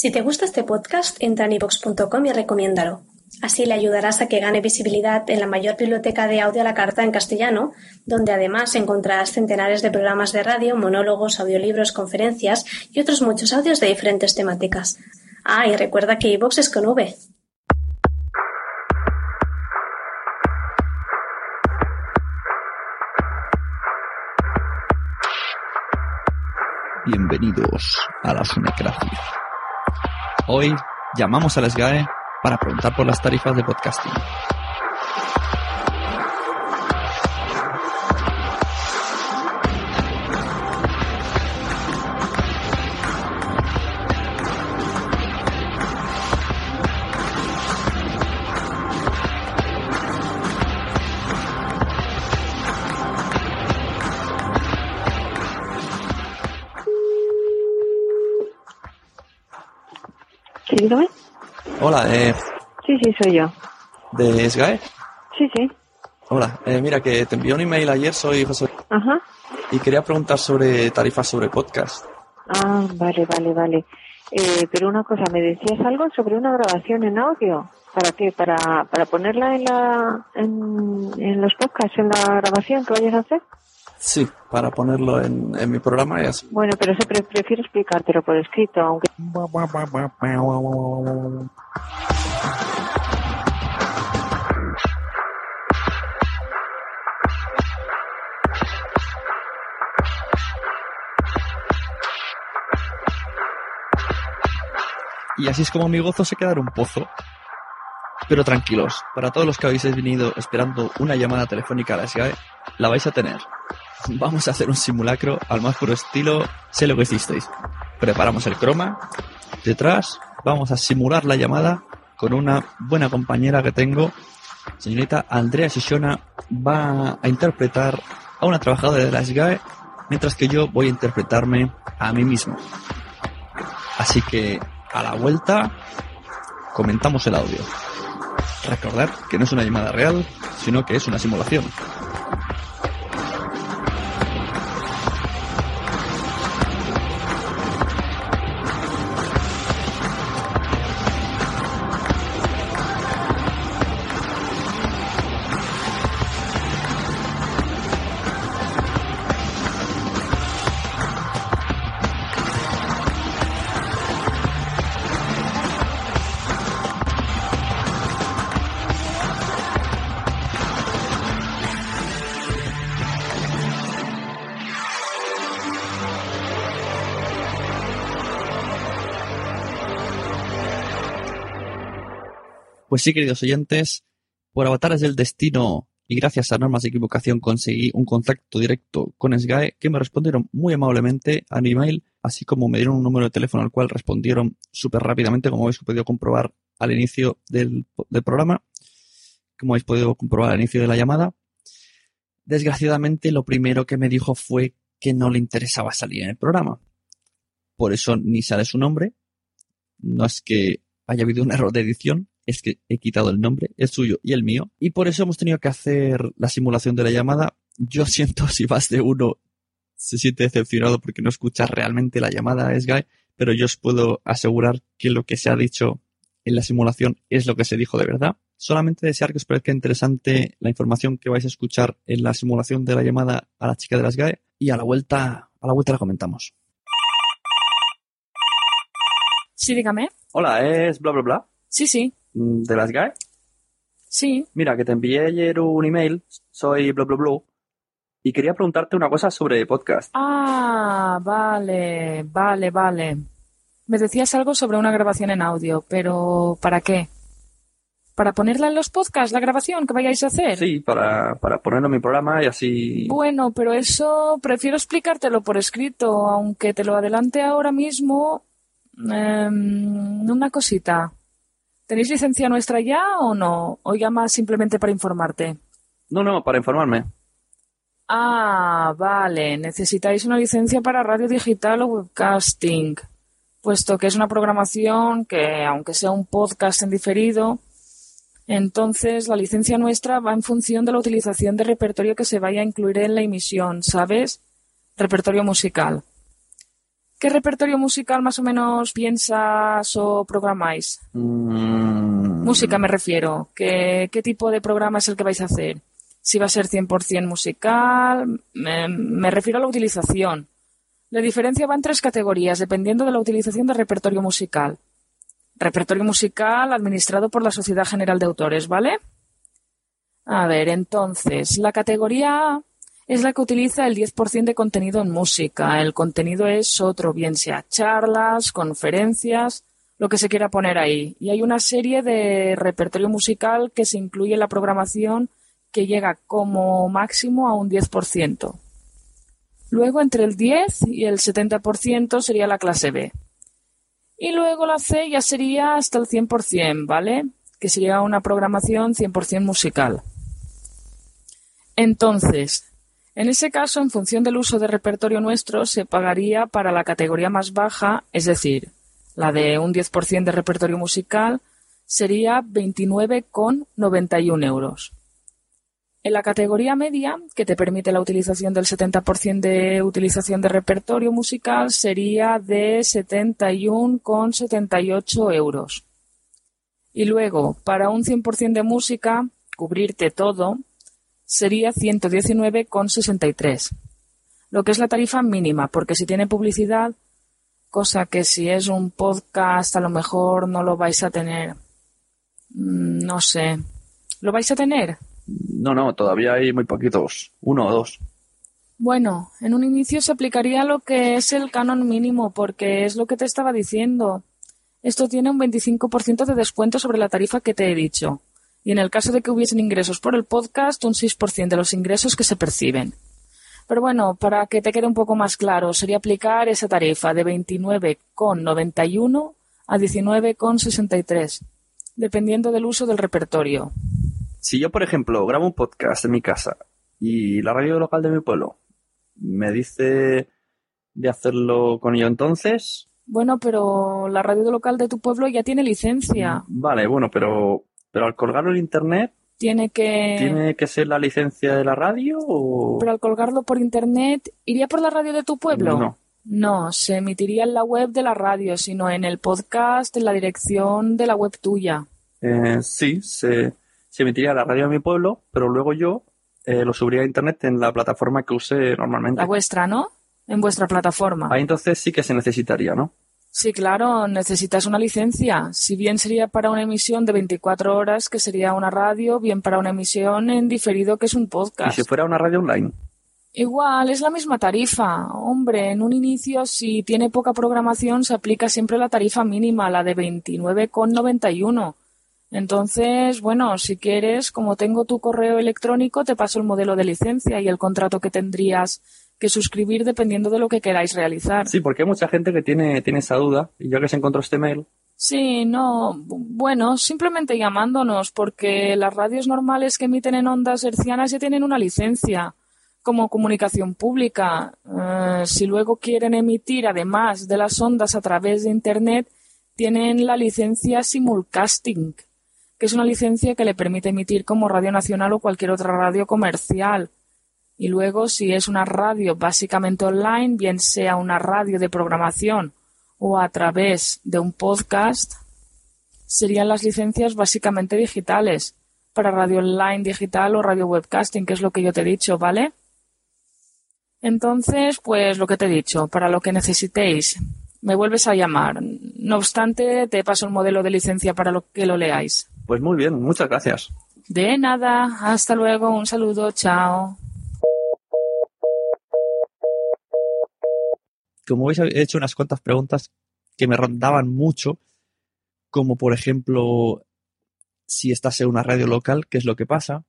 Si te gusta este podcast, entra en ivox.com y recomiéndalo. Así le ayudarás a que gane visibilidad en la mayor biblioteca de audio a la carta en castellano, donde además encontrarás centenares de programas de radio, monólogos, audiolibros, conferencias y otros muchos audios de diferentes temáticas. Ah, y recuerda que iVox es con V. Bienvenidos a la Sunecracia. Hoy llamamos a la SGAE para preguntar por las tarifas de podcasting. Soy yo. de SGAE. Sí, sí. Hola, eh, mira que te envié un email ayer, soy José, Ajá. y quería preguntar sobre tarifas sobre podcast. Ah, vale, vale, vale. Eh, pero una cosa, ¿me decías algo sobre una grabación en audio? ¿Para qué? ¿Para, para ponerla en, la, en, en los podcasts, en la grabación que vayas a hacer? Sí, para ponerlo en, en mi programa y así. Bueno, pero se pre- prefiero explicártelo por escrito, aunque... Y así es como mi gozo se queda en un pozo. Pero tranquilos, para todos los que habéis venido esperando una llamada telefónica a la SGAE, la vais a tener. Vamos a hacer un simulacro al más puro estilo, sé lo que hicisteis. Preparamos el croma, detrás vamos a simular la llamada con una buena compañera que tengo. Señorita Andrea Shishona va a interpretar a una trabajadora de la SGAE, mientras que yo voy a interpretarme a mí mismo. Así que a la vuelta comentamos el audio. Recordad que no es una llamada real, sino que es una simulación. Pues sí, queridos oyentes, por avatares del destino y gracias a normas de equivocación conseguí un contacto directo con SGAE que me respondieron muy amablemente a mi email, así como me dieron un número de teléfono al cual respondieron súper rápidamente, como habéis podido comprobar al inicio del, del programa, como habéis podido comprobar al inicio de la llamada. Desgraciadamente, lo primero que me dijo fue que no le interesaba salir en el programa. Por eso ni sale su nombre. No es que haya habido un error de edición, es que he quitado el nombre, el suyo y el mío. Y por eso hemos tenido que hacer la simulación de la llamada. Yo siento si más de uno se siente decepcionado porque no escucha realmente la llamada a Sky, pero yo os puedo asegurar que lo que se ha dicho en la simulación es lo que se dijo de verdad. Solamente desear que os parezca interesante la información que vais a escuchar en la simulación de la llamada a la chica de las GAE y a la vuelta, a la vuelta la comentamos. Sí, dígame. Hola, es bla bla bla Sí, sí. De las GAE. Sí. Mira, que te envié ayer un email, soy bla bla bla y quería preguntarte una cosa sobre podcast. Ah, vale, vale, vale. Me decías algo sobre una grabación en audio, pero ¿para qué? ¿Para ponerla en los podcasts, la grabación que vayáis a hacer? Sí, para, para ponerlo en mi programa y así. Bueno, pero eso prefiero explicártelo por escrito, aunque te lo adelante ahora mismo. Em, una cosita. ¿Tenéis licencia nuestra ya o no? ¿O llamas simplemente para informarte? No, no, para informarme. Ah, vale. Necesitáis una licencia para radio digital o webcasting, puesto que es una programación que, aunque sea un podcast en diferido, entonces la licencia nuestra va en función de la utilización de repertorio que se vaya a incluir en la emisión, ¿sabes? Repertorio musical. ¿Qué repertorio musical más o menos piensas o programáis? Mm, Música me refiero. ¿Qué, qué tipo de programa es el que vais a hacer? Si va a ser 100% musical, me, me refiero a la utilización. La diferencia va en tres categorías, dependiendo de la utilización de repertorio musical. Repertorio musical administrado por la Sociedad General de Autores, ¿vale? A ver, entonces, la categoría A es la que utiliza el 10% de contenido en música. El contenido es otro, bien sea charlas, conferencias, lo que se quiera poner ahí. Y hay una serie de repertorio musical que se incluye en la programación que llega como máximo a un 10%. Luego, entre el 10 y el 70% sería la clase B. Y luego la C ya sería hasta el 100%, ¿vale? Que sería una programación 100% musical. Entonces, en ese caso, en función del uso de repertorio nuestro, se pagaría para la categoría más baja, es decir, la de un 10% de repertorio musical, sería 29,91 euros. En la categoría media, que te permite la utilización del 70% de utilización de repertorio musical, sería de 71,78 euros. Y luego, para un 100% de música, cubrirte todo, sería 119,63. Lo que es la tarifa mínima, porque si tiene publicidad, cosa que si es un podcast a lo mejor no lo vais a tener. Mm, No sé. ¿Lo vais a tener? No, no, todavía hay muy poquitos. Uno o dos. Bueno, en un inicio se aplicaría lo que es el canon mínimo, porque es lo que te estaba diciendo. Esto tiene un 25% de descuento sobre la tarifa que te he dicho. Y en el caso de que hubiesen ingresos por el podcast, un 6% de los ingresos que se perciben. Pero bueno, para que te quede un poco más claro, sería aplicar esa tarifa de 29,91 a 19,63, dependiendo del uso del repertorio. Si yo, por ejemplo, grabo un podcast en mi casa y la radio local de mi pueblo me dice de hacerlo con ello entonces, Bueno, pero la radio local de tu pueblo ya tiene licencia. vale, bueno, pero, pero al colgarlo en internet, Tiene que... ¿tiene que ser la licencia de la radio o...? Pero al colgarlo por internet, ¿iría por la radio de tu pueblo? No. No, se emitiría en la web de la radio, sino en el podcast, en la dirección de la web tuya. Eh, sí, se, se emitiría la radio de mi pueblo, pero luego yo eh, lo subiría a internet en la plataforma que use normalmente. La vuestra, ¿no? En vuestra plataforma. Ahí entonces sí que se necesitaría, ¿no? Sí, claro, necesitas una licencia. Si bien sería para una emisión de 24 horas, que sería una radio, bien para una emisión en diferido, que es un Y podcast. si fuera una radio online. Igual, es la misma tarifa. Hombre, en un inicio, si tiene poca programación, se aplica siempre la tarifa mínima, la de 29,91. Entonces, bueno, si quieres, como tengo tu correo electrónico, te paso el modelo de licencia y el contrato que tendrías que suscribir dependiendo de lo que queráis realizar. Sí, porque hay mucha gente que tiene, tiene esa duda y ya que se encontró este mail. Sí, no, bueno, simplemente llamándonos porque las radios normales que emiten en ondas hercianas ya tienen una licencia como comunicación pública. Eh, si luego quieren emitir, además de las ondas a través de Internet, tienen la licencia Simulcasting, que es una licencia que le permite emitir como radio nacional o cualquier otra radio comercial. Y luego, si es una radio básicamente online, bien sea una radio de programación o a través de un podcast, serían las licencias básicamente digitales para radio online digital o radio webcasting, que es lo que yo te he dicho, ¿vale? Entonces, pues lo que te he dicho, para lo que necesitéis, me vuelves a llamar. No obstante, te paso el modelo de licencia para lo que lo leáis. Pues muy bien, muchas gracias. De nada, hasta luego, un saludo, chao. Como veis, he hecho unas cuantas preguntas que me rondaban mucho, como por ejemplo, si estás en una radio local, ¿qué es lo que pasa?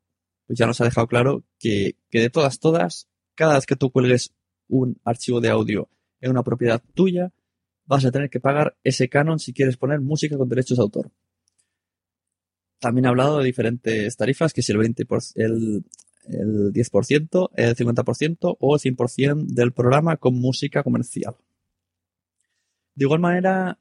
Pues ya nos ha dejado claro que, que de todas, todas, cada vez que tú cuelgues un archivo de audio en una propiedad tuya, vas a tener que pagar ese canon si quieres poner música con derechos de autor. También ha hablado de diferentes tarifas, que es el 20%, el, el 10%, el 50% o el 100% del programa con música comercial. De igual manera,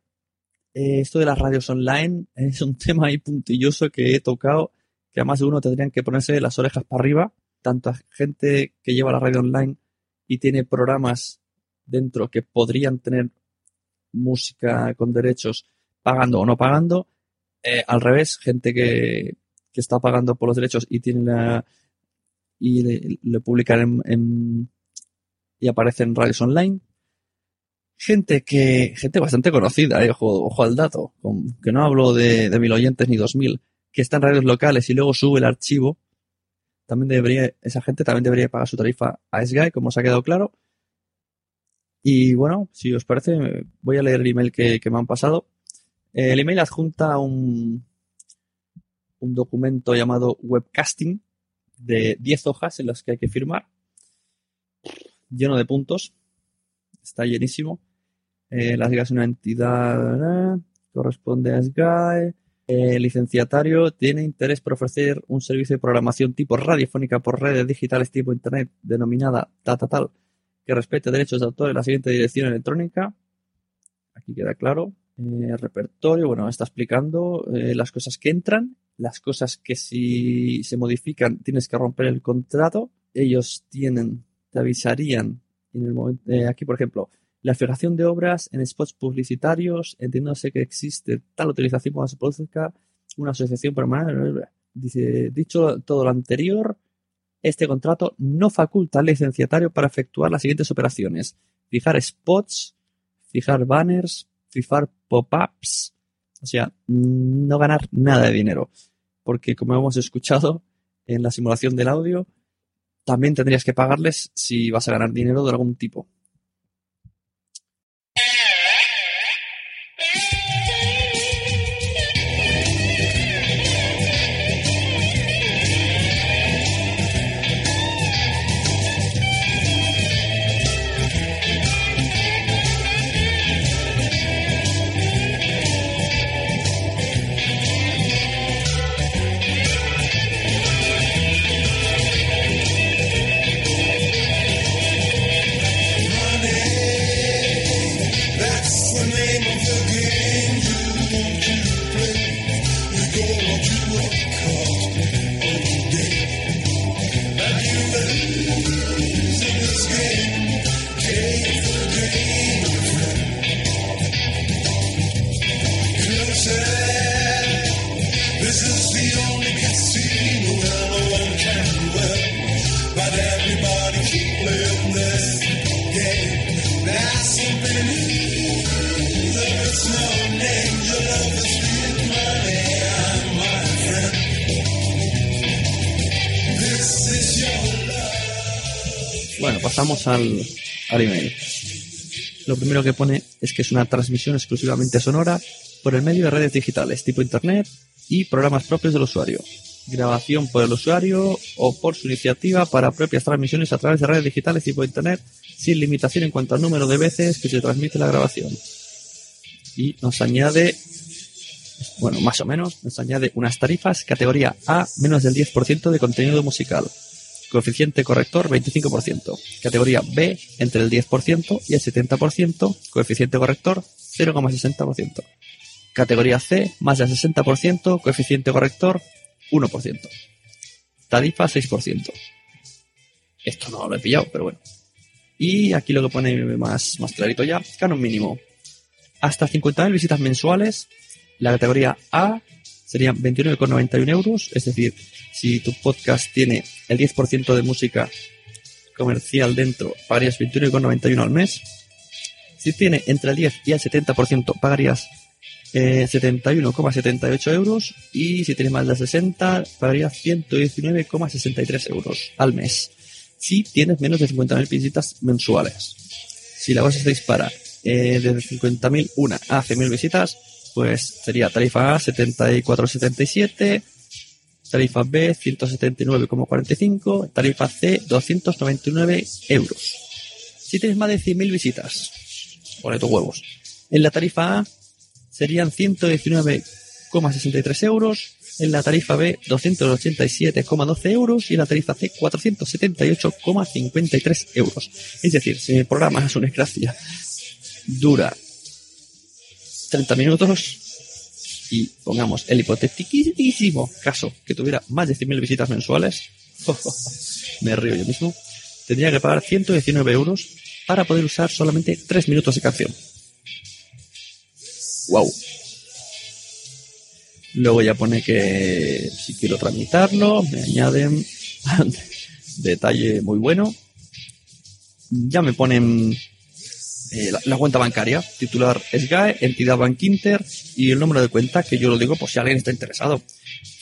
eh, esto de las radios online es un tema ahí puntilloso que he tocado, que además de uno tendrían que ponerse las orejas para arriba, tanto gente que lleva la radio online y tiene programas dentro que podrían tener música con derechos pagando o no pagando, eh, al revés, gente que, que, está pagando por los derechos y tiene la y le, le publican en, en, y aparece en radios online. Gente que, gente bastante conocida, eh, ojo, ojo, al dato, que no hablo de, de mil oyentes ni dos mil, que está en radios locales y luego sube el archivo, también debería, esa gente también debería pagar su tarifa a Sky, como os ha quedado claro. Y bueno, si os parece, voy a leer el email que, que me han pasado. El email adjunta un, un documento llamado webcasting de 10 hojas en las que hay que firmar, lleno de puntos, está llenísimo. Eh, la una entidad, eh, corresponde a SGAE. El licenciatario tiene interés por ofrecer un servicio de programación tipo radiofónica por redes digitales tipo Internet denominada data tal que respete derechos de autor en la siguiente dirección electrónica. Aquí queda claro. Eh, repertorio, bueno, está explicando eh, las cosas que entran, las cosas que si se modifican tienes que romper el contrato. Ellos tienen, te avisarían en el momento, eh, aquí por ejemplo, la fijación de obras en spots publicitarios, entendiéndose que existe tal utilización cuando se produzca una asociación permanente. Dice, dicho todo lo anterior, este contrato no faculta al licenciatario para efectuar las siguientes operaciones: fijar spots, fijar banners, fijar pop-ups, o sea, no ganar nada de dinero. Porque como hemos escuchado en la simulación del audio, también tendrías que pagarles si vas a ganar dinero de algún tipo. Pasamos al, email. Lo primero que pone es que es una transmisión exclusivamente sonora por el medio de redes digitales tipo Internet, y programas propios del usuario. Grabación por el usuario o por su iniciativa para propias transmisiones a través de redes digitales por internet sin limitación en cuanto al número de veces que se transmite la grabación. Y nos añade, bueno, más o menos, nos añade unas tarifas categoría A menos del 10% de contenido musical. Coeficiente corrector 25%. Categoría B entre el 10% y el 70%. Coeficiente corrector 0,60%. Categoría C más del 60%. Coeficiente corrector 1%. Tarifa 6%. Esto no lo he pillado, pero bueno. Y aquí lo que pone más, más clarito ya, canon mínimo. Hasta 50.000 visitas mensuales. La categoría A serían 29,91 euros. Es decir, si tu podcast tiene el 10% de música comercial dentro, pagarías 21,91 al mes. Si tiene entre el 10 y el 70%, pagarías eh, 71,78 euros. Y si tienes más de 60, pagarías 119,63 euros al mes. Si tienes menos de 50.000 visitas mensuales. Si la cosa se dispara eh, desde 50.000 una a 100.000 visitas, pues sería tarifa A 74,77, tarifa B 179,45, tarifa C 299 euros. Si tienes más de 100.000 visitas, pone tus huevos. En la tarifa A serían 119,63 euros, en la tarifa B 287,12 euros y en la tarifa C 478,53 euros. Es decir, si mi programa es una gracia dura 30 minutos y pongamos el hipotético caso que tuviera más de 100.000 visitas mensuales, me río yo mismo, tendría que pagar 119 euros para poder usar solamente 3 minutos de canción. ¡Wow! Luego ya pone que si quiero tramitarlo, me añaden detalle muy bueno. Ya me ponen eh, la, cuenta bancaria, titular SGAE, entidad Bankinter y el número de cuenta que yo lo digo por si alguien está interesado.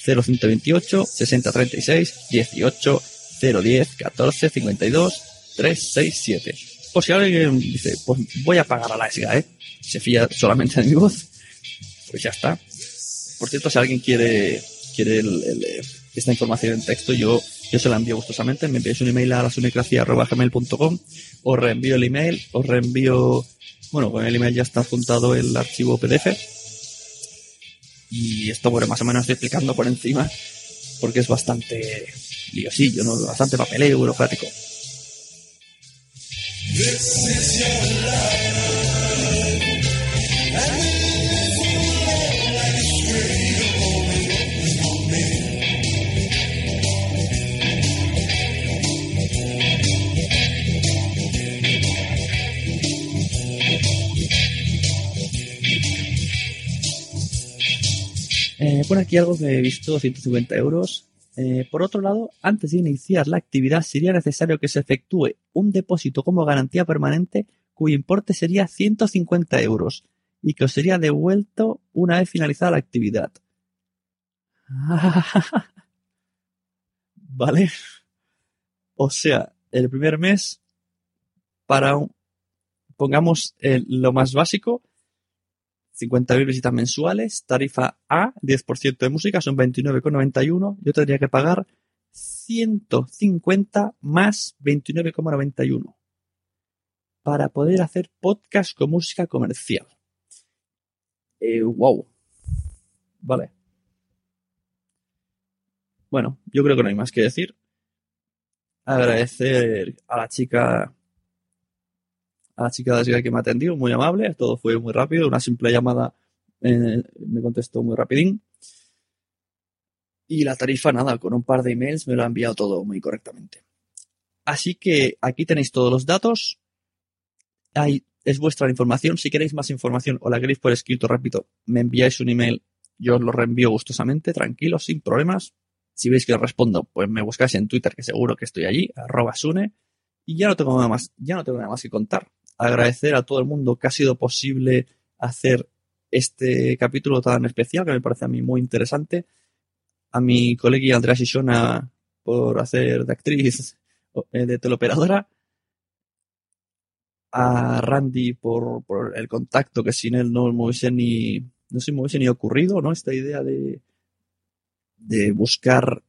0128 6036 18 010 14 52 367. Por si alguien dice, pues voy a pagar a la SGAE, se fía solamente de mi voz, pues ya está. Por cierto, si alguien quiere, quiere el, esta información en texto, yo, yo se la envío gustosamente. Me enviáis un email a lasunecracia.gmail.com, os reenvío el email, os reenvío, bueno, con el email ya está juntado el archivo PDF. Y esto, bueno, más o menos estoy explicando por encima, porque es bastante liosillo, ¿no? Bastante papeleo burocrático. Eh, pone aquí algo que he visto, 150 euros. Eh, por otro lado, antes de iniciar la actividad sería necesario que se efectúe un depósito como garantía permanente cuyo importe sería 150 euros y que os sería devuelto una vez finalizada la actividad. vale. O sea, el primer mes para un, pongamos el, lo más básico, 50.000 visitas mensuales, tarifa A, 10% de música, son 29,91. Yo tendría que pagar 150 más 29,91 para poder hacer podcast con música comercial. Eh, wow. Vale. Bueno, yo creo que no hay más que decir. Agradecer a la chica a la chica de la que me atendió, muy amable, todo fue muy rápido, una simple llamada eh, me contestó muy rapidín. Y la tarifa, nada, con un par de emails me lo ha enviado todo muy correctamente. Así que aquí tenéis todos los datos. Ahí es vuestra información. Si queréis más información o la queréis por escrito, repito, me enviáis un email, yo os lo reenvío gustosamente, tranquilo, sin problemas. Si veis que os respondo, pues me buscáis en Twitter, que seguro que estoy allí, arroba Sune. Y ya no tengo nada más, ya no tengo nada más que contar agradecer a todo el mundo que ha sido posible hacer este capítulo tan especial, que me parece a mí muy interesante. A mi colega Andrea Shishona por hacer de actriz eh, de teleoperadora. A Randy por, por, el contacto, que sin él no me hubiese ni, no se me hubiese ni ocurrido, ¿no? Esta idea de, de buscar,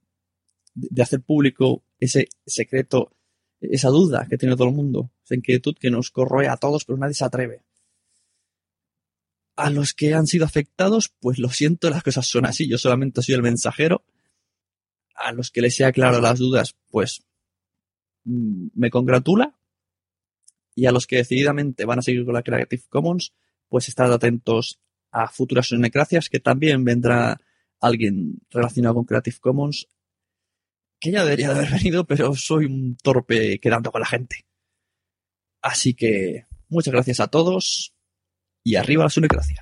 de hacer público ese secreto, esa duda que tiene todo el mundo, inquietud que nos corroe a todos, pero nadie se atreve. A los que han sido afectados, pues lo siento, las cosas son así, yo solamente soy el mensajero. A los que les sea claro las dudas, pues mm, me congratula. Y a los que decididamente van a seguir con la Creative Commons, pues estad atentos a futuras necracias, que también vendrá alguien relacionado con Creative Commons, que ya debería de haber venido, pero soy un torpe quedando con la gente. Así que muchas gracias a todos y arriba la sunecracia.